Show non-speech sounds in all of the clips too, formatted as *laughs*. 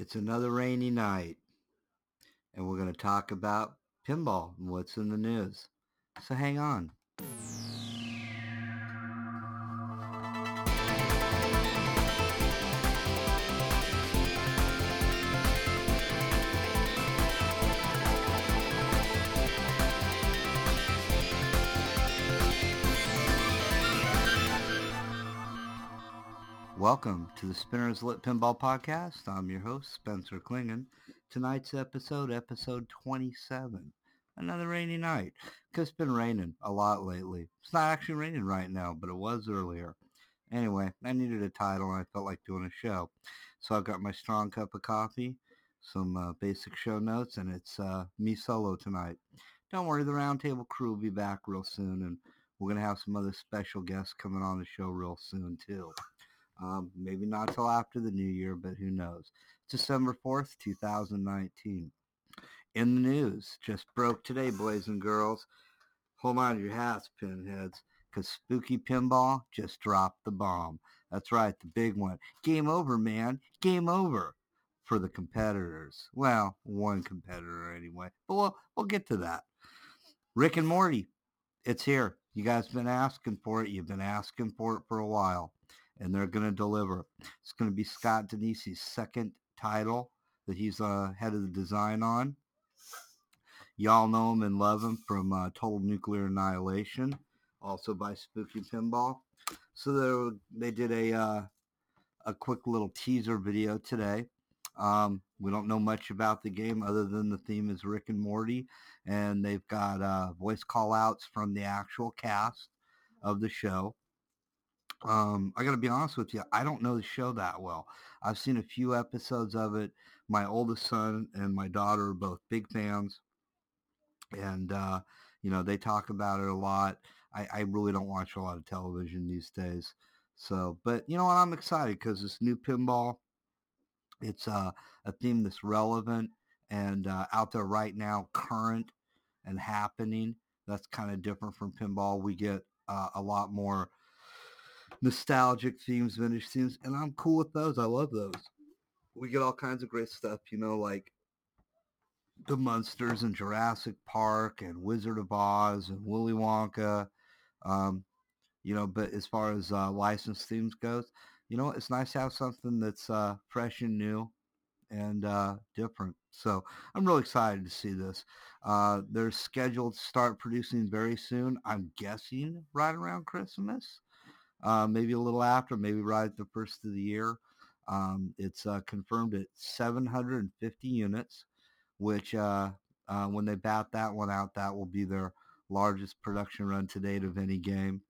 It's another rainy night, and we're going to talk about pinball and what's in the news. So hang on. Welcome to the Spinners Lit Pinball Podcast. I'm your host, Spencer Klingon. Tonight's episode, episode 27. Another rainy night. Because it's been raining a lot lately. It's not actually raining right now, but it was earlier. Anyway, I needed a title and I felt like doing a show. So I've got my strong cup of coffee, some uh, basic show notes, and it's uh, me solo tonight. Don't worry, the roundtable crew will be back real soon, and we're going to have some other special guests coming on the show real soon, too. Um, maybe not till after the new year, but who knows. December 4th, 2019. In the news, just broke today, boys and girls. Hold on to your hats, pinheads, because Spooky Pinball just dropped the bomb. That's right, the big one. Game over, man. Game over for the competitors. Well, one competitor anyway. But we'll, we'll get to that. Rick and Morty, it's here. You guys been asking for it. You've been asking for it for a while and they're going to deliver. It's going to be Scott Danesi's second title that he's uh, head of the design on. Y'all know him and love him from uh, Total Nuclear Annihilation, also by Spooky Pinball. So they did a uh, a quick little teaser video today. Um, we don't know much about the game other than the theme is Rick and Morty, and they've got uh, voice call outs from the actual cast of the show. Um, I got to be honest with you. I don't know the show that well. I've seen a few episodes of it. My oldest son and my daughter are both big fans, and uh, you know they talk about it a lot. I, I really don't watch a lot of television these days. So, but you know what? I'm excited because this new pinball, it's uh, a theme that's relevant and uh, out there right now, current and happening. That's kind of different from pinball. We get uh, a lot more nostalgic themes, vintage themes, and I'm cool with those. I love those. We get all kinds of great stuff, you know, like the Munsters and Jurassic Park and Wizard of Oz and Willy Wonka. Um, you know, but as far as uh, licensed themes goes, you know, it's nice to have something that's uh, fresh and new and uh, different. So I'm really excited to see this. Uh, they're scheduled to start producing very soon. I'm guessing right around Christmas uh, maybe a little after, maybe right at the first of the year. Um, it's uh, confirmed at 750 units, which uh, uh, when they bat that one out, that will be their largest production run to date of any game.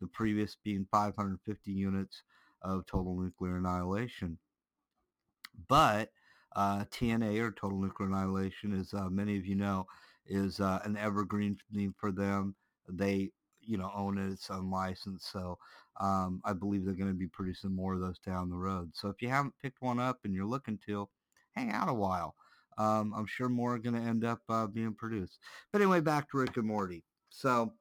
The previous being 550 units of total nuclear annihilation. But uh, TNA or total nuclear annihilation, as uh, many of you know, is an evergreen theme for them. They you know own it. It's unlicensed, so um, I believe they're going to be producing more of those down the road. So if you haven't picked one up and you're looking to, hang out a while. Um, I'm sure more are going to end up uh, being produced. But anyway, back to Rick and Morty. So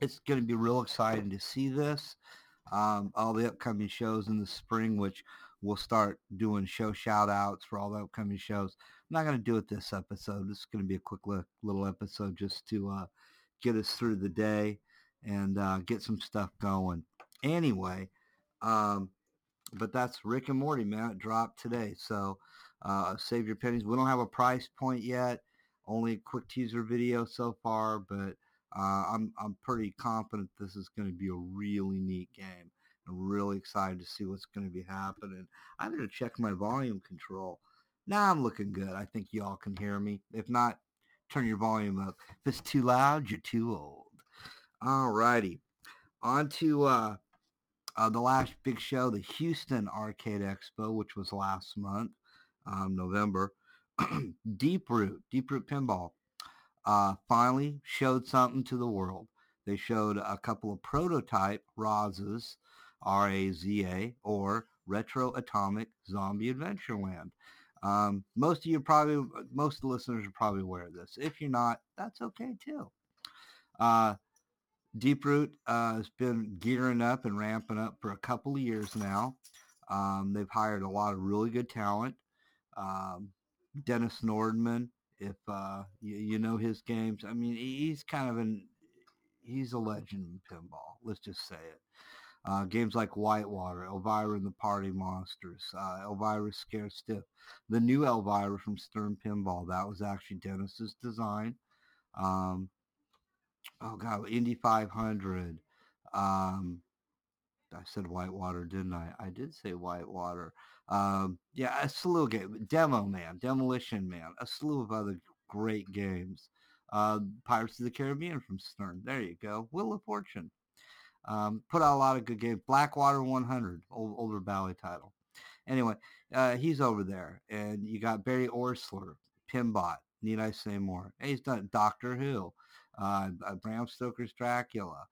it's going to be real exciting to see this. Um, all the upcoming shows in the spring, which we'll start doing show shout outs for all the upcoming shows. I'm not going to do it this episode. It's going to be a quick little episode just to uh, get us through the day and uh, get some stuff going. Anyway, um, but that's Rick and Morty, man. It dropped today. So uh, save your pennies. We don't have a price point yet. Only a quick teaser video so far, but uh, I'm I'm pretty confident this is going to be a really neat game. I'm really excited to see what's going to be happening. I'm going to check my volume control. Now I'm looking good. I think y'all can hear me. If not, turn your volume up. If it's too loud, you're too old. All righty. On to uh, uh, the last big show, the Houston Arcade Expo, which was last month, um, November. *clears throat* Deeproot, Deep Root Pinball, uh, finally showed something to the world. They showed a couple of prototype RAZAs, R-A-Z-A, or Retro Atomic Zombie Adventureland. Um, most of you probably, most of the listeners are probably aware of this. If you're not, that's okay too. Uh, Deeproot uh, has been gearing up and ramping up for a couple of years now. Um, they've hired a lot of really good talent. Um, Dennis Nordman, if uh, you, you, know his games, I mean, he's kind of an he's a legend in pinball. Let's just say it. Uh, games like Whitewater, Elvira and the Party Monsters, uh, Elvira Scare Stiff, the new Elvira from Stern Pinball. That was actually Dennis's design. Um, oh God, Indy 500. Um, I said Whitewater, didn't I? I did say Whitewater. Um, yeah, a slew of games. Demo Man, Demolition Man, a slew of other great games. Uh, Pirates of the Caribbean from Stern. There you go. Wheel of Fortune. Um, put out a lot of good games. Blackwater 100, old, older Bally title. Anyway, uh, he's over there. And you got Barry Oursler, Pinbot. Need I say more? Hey, he's done Doctor Who, uh, Bram Stoker's Dracula.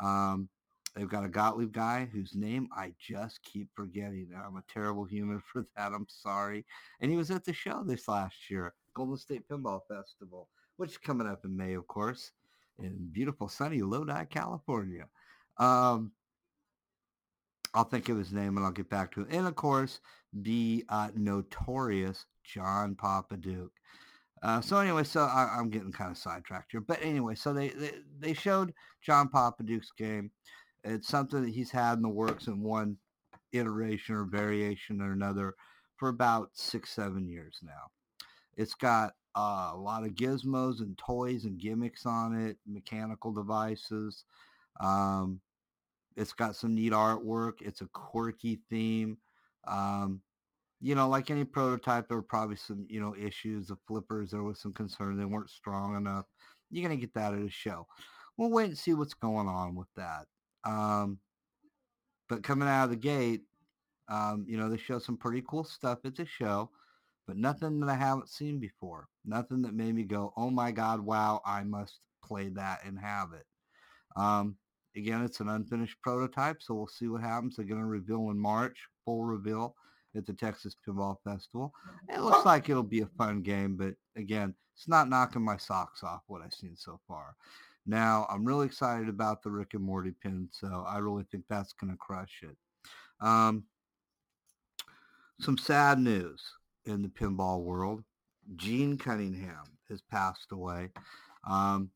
Um, they've got a Gottlieb guy whose name I just keep forgetting. I'm a terrible human *laughs* for that. I'm sorry. And he was at the show this last year, Golden State Pinball Festival, which is coming up in May, of course, in beautiful sunny Lodi, California. Um, I'll think of his name and I'll get back to it. And of course, the uh, notorious John Popadiuk. Uh, so anyway, so I, am getting kind of sidetracked here, but anyway, so they, they, they showed John Popadiuk's game. It's something that he's had in the works in one iteration or variation or another for about six, seven years now. It's got uh, a lot of gizmos and toys and gimmicks on it, mechanical devices. Um, it's got some neat artwork. It's a quirky theme. Um, you know, like any prototype, there were probably some, you know, issues. The flippers, there was some concern they weren't strong enough. You're going to get that at a show. We'll wait and see what's going on with that. Um, but coming out of the gate, um, you know, they show some pretty cool stuff at the show, but nothing that I haven't seen before. Nothing that made me go, oh my God, wow, I must play that and have it. Um, again, it's an unfinished prototype, so we'll see what happens. They're going to reveal in March, full reveal at the Texas Pinball Festival. It looks like it'll be a fun game, but again, it's not knocking my socks off what I've seen so far. Now, I'm really excited about the Rick and Morty pin, so I really think that's going to crush it. Um, some sad news in the pinball world. Gene Cunningham has passed away. Um,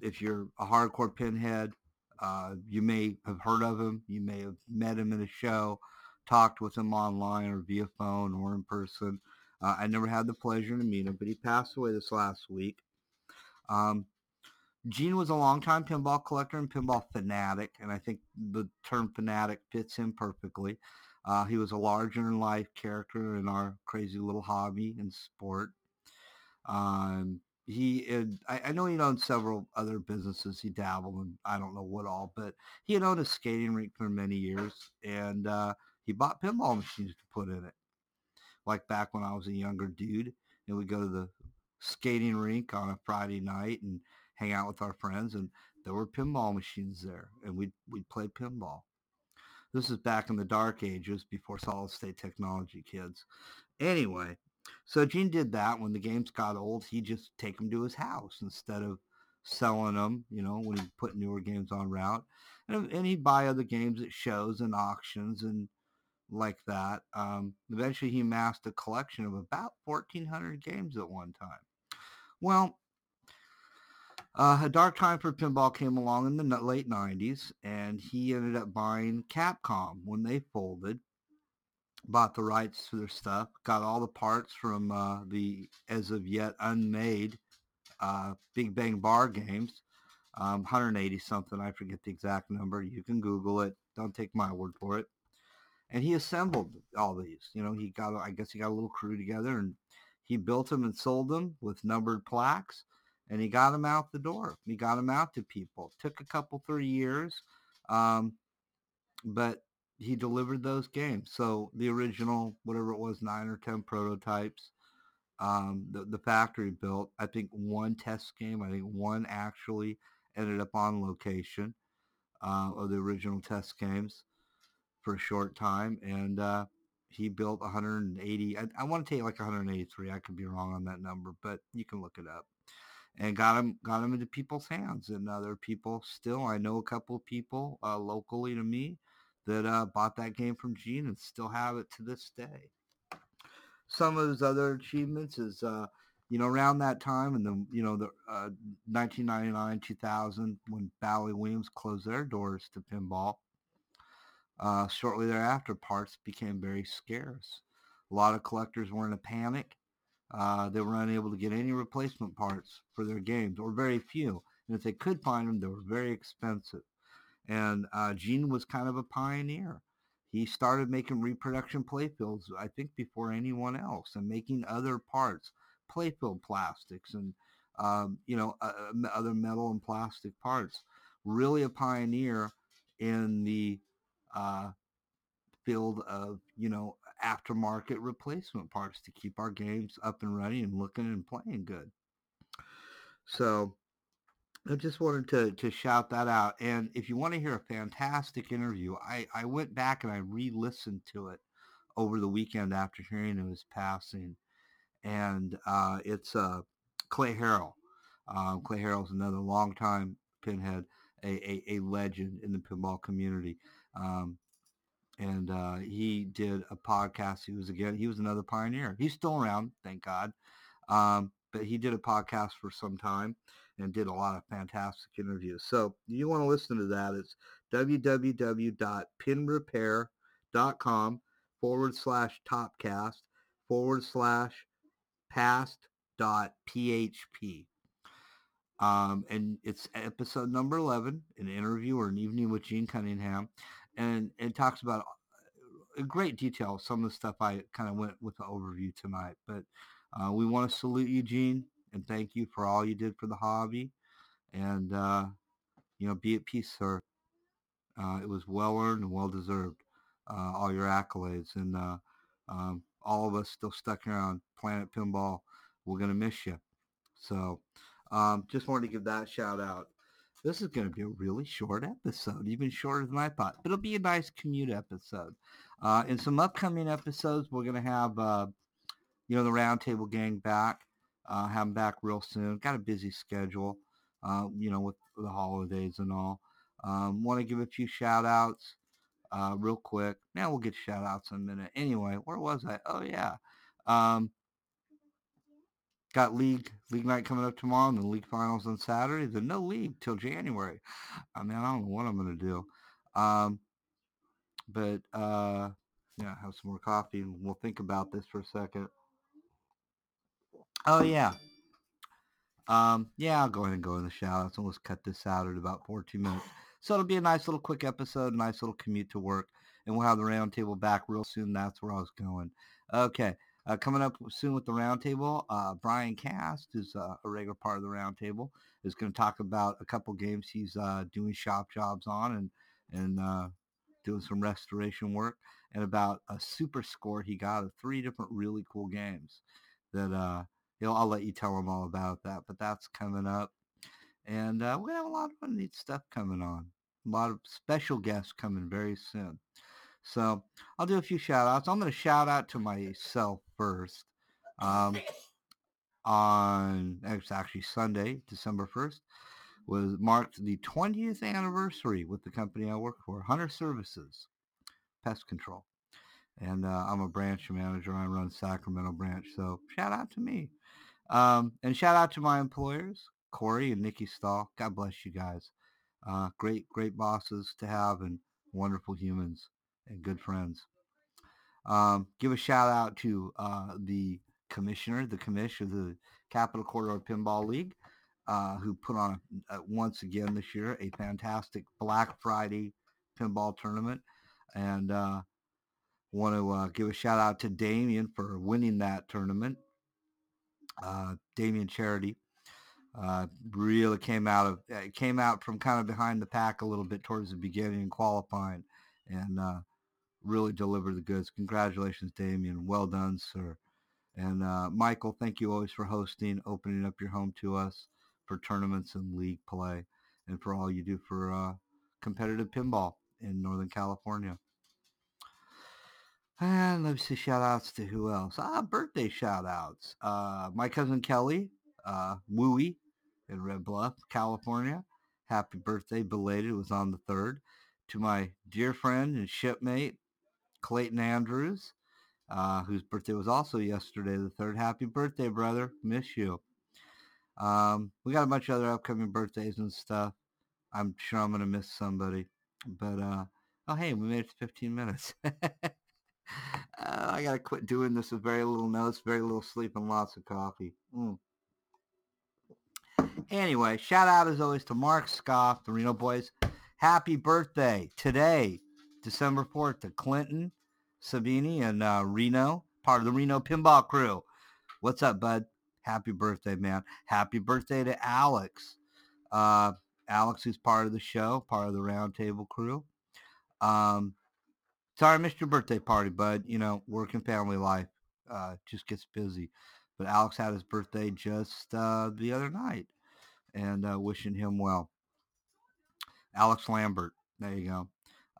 if you're a hardcore pinhead, uh, you may have heard of him. You may have met him in a show, talked with him online or via phone or in person. Uh, I never had the pleasure to meet him, but he passed away this last week. Um, Gene was a longtime pinball collector and pinball fanatic, and I think the term fanatic fits him perfectly. Uh, he was a larger-than-life character in our crazy little hobby and sport. Um, he had, I, I, know he owned several other businesses. He dabbled in I don't know what all, but he had owned a skating rink for many years, and uh, he bought pinball machines to put in it. Like back when I was a younger dude, and we'd go to the skating rink on a Friday night and hang out with our friends, and there were pinball machines there, and we'd we'd play pinball. This is back in the dark ages before solid state technology, kids. Anyway, so Gene did that. When the games got old, he just take them to his house instead of selling them. You know, when he put newer games on route, and, and he'd buy other games at shows and auctions and like that. Um, eventually, he amassed a collection of about 1,400 games at one time. Well, uh, a dark time for pinball came along in the late 90s, and he ended up buying Capcom when they folded. Bought the rights to their stuff, got all the parts from uh, the as of yet unmade uh, Big Bang Bar games, um, 180 something. I forget the exact number. You can Google it. Don't take my word for it. And he assembled all these. You know, he got I guess he got a little crew together and he built them and sold them with numbered plaques and he got them out the door. He got them out to people. Took a couple, three years, um, but he delivered those games. So the original, whatever it was, nine or ten prototypes, um, the, the factory built. I think one test game. I think one actually ended up on location uh, of the original test games for a short time, and uh, he built 180. I, I want to take like 183. I could be wrong on that number, but you can look it up and got them got them into people's hands. And other people still, I know a couple of people uh, locally to me that uh, bought that game from Gene and still have it to this day. some of his other achievements is, uh, you know, around that time and the, you know, the uh, 1999, 2000, when Bally Williams closed their doors to pinball, uh, shortly thereafter, parts became very scarce. A lot of collectors were in a panic. Uh, they were unable to get any replacement parts for their games, or very few. And if they could find them, they were very expensive. And uh, Gene was kind of a pioneer. He started making reproduction playfields, I think, before anyone else, and making other parts, playfield plastics, and um, you know, uh, other metal and plastic parts. Really a pioneer in the uh, field of you know aftermarket replacement parts to keep our games up and running and looking and playing good. So I just wanted to, to shout that out. And if you want to hear a fantastic interview, I, I went back and I re-listened to it over the weekend after hearing of his passing. And uh, it's uh, Clay Harrell. Um, Clay Harrell's another longtime pinhead, a, a, a, legend in the pinball community. Um, and uh, he did a podcast. He was again, he was another pioneer. He's still around, thank God. Um, but he did a podcast for some time and did a lot of fantastic interviews. So you want to listen to that. It's www.pinrepair.com forward slash topcast forward slash past dot php. Um, and it's episode number 11, an interview or an evening with Gene Cunningham. And it talks about uh, in great detail some of the stuff I kind of went with the overview tonight. But uh, we want to salute you, Gene and thank you for all you did for the hobby. And, uh, you know, be at peace, sir. Uh, it was well earned and well deserved, uh, all your accolades. And uh, um, all of us still stuck around Planet Pinball, we're to miss you. So um, just wanted to give that shout out. This is going to be a really short episode, even shorter than I thought. But it'll be a nice commute episode. Uh, in some upcoming episodes, we're going to have, uh, you know, the Roundtable Gang back. Uh, have them back real soon. Got a busy schedule, uh, you know, with the holidays and all. Um, Want to give a few shout outs uh, real quick. Now we'll get shout outs in a minute. Anyway, where was I? Oh, yeah. Um, got league league night coming up tomorrow and the league finals on Saturday. Then no league till January. I mean, I don't know what I'm to do. Um, but, uh, yeah, have some more coffee and we'll think about this for a second. Oh yeah. Um, yeah, I'll go ahead and go in the shower. Let's cut this out at about 14 minutes. So it'll be a nice little quick episode, nice little commute to work, and we'll have the roundtable back real soon. That's where I was going. Okay. Uh, coming up soon with the roundtable, uh, Brian Cast, who's uh, a regular part of the roundtable, is going to talk about a couple games he's uh, doing shop jobs on and and uh, doing some restoration work, and about a super score he got of three different really cool games that uh, I'll let you tell them all about that. But that's coming up. And we're to have a lot of neat stuff coming on. A lot of special guests coming very soon. So I'll do a few shout outs. I'm going to shout out to myself first. Um, on it's actually Sunday, December 1st, was marked the 20th anniversary with the company I work for, Hunter Services, Pest Control. And uh, I'm a branch manager. I run Sacramento branch. So shout out to me. Um, and shout out to my employers, Corey and Nikki Stahl. God bless you guys. Uh, great, great bosses to have and wonderful humans and good friends. Um, give a shout out to uh, the commissioner, the commissioner of the Capital Corridor Pinball League, uh, who put on a, once again this year a fantastic Black Friday pinball tournament. And uh, want to uh, give a shout out to Damien for winning that tournament uh, Damien Charity. Uh, really came out of uh, came out from kind of behind the pack a little bit towards the beginning and qualifying, and uh, really delivered the goods. Congratulations, Damien. Well done, sir. And uh, Michael, thank you always for hosting, opening up your home to us for tournaments and league play, and for all you do for uh, competitive pinball in Northern California. And let me see shout outs to who else? Ah, birthday shout outs. Uh, my cousin Kelly, uh, Wooey in Red Bluff, California. Happy birthday, belated. It was on the 3rd. To my dear friend and shipmate, Clayton Andrews uh, whose birthday was also yesterday, the third. Happy birthday, brother. Miss you. Um, we got a bunch of other upcoming birthdays and stuff. I'm sure I'm gonna miss somebody, but uh, oh hey, we made it to 15 minutes. uh, *laughs* I gotta quit doing this with very little notes, very little sleep, and lots of coffee. Mm. Anyway, shout out as always to Mark Scoff, the Reno boys. Happy birthday today, December 4th, to Clinton Savini and uh, Reno, part of the Reno pinball crew. What's up, bud? Happy birthday, man. Happy birthday to Alex. Uh, Alex, who's part of the show, part of the roundtable crew. Um, sorry I missed your birthday party, bud. You know, work and family life uh, just gets busy. But Alex had his birthday just uh, the other night and uh, wishing him well. Alex Lambert. There you go.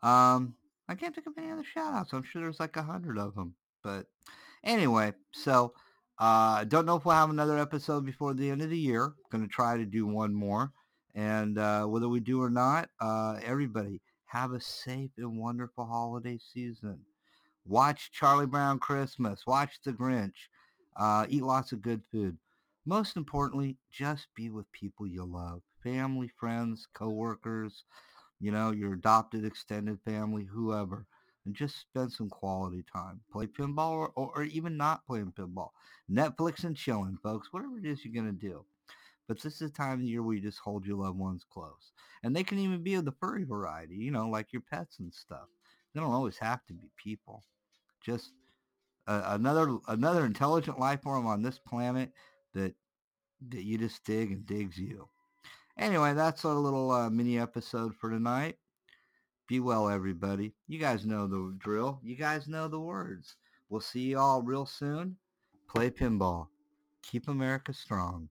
Um, I can't think of any other shout outs. I'm sure there's like a hundred of them. But anyway, so uh, don't know if we'll have another episode before the end of the year. Going to try to do one more. And uh, whether we do or not, uh, everybody have a safe and wonderful holiday season. Watch Charlie Brown Christmas. Watch The Grinch. Uh, eat lots of good food. Most importantly, just be with people you love. Family, friends, coworkers, you know, your adopted extended family, whoever. And just spend some quality time. Play pinball or, or, or even not playing pinball. Netflix and chilling, folks. Whatever it is you're going to do. But this is the time of year where you just hold your loved ones close. And they can even be of the furry variety, you know, like your pets and stuff. They don't always have to be people. Just another another intelligent life form on this planet that that you just dig and digs you. Anyway, that's our little uh, mini episode for tonight. Be well, everybody. You guys know the drill. You guys know the words. We'll see you all real soon. Play pinball. Keep America strong.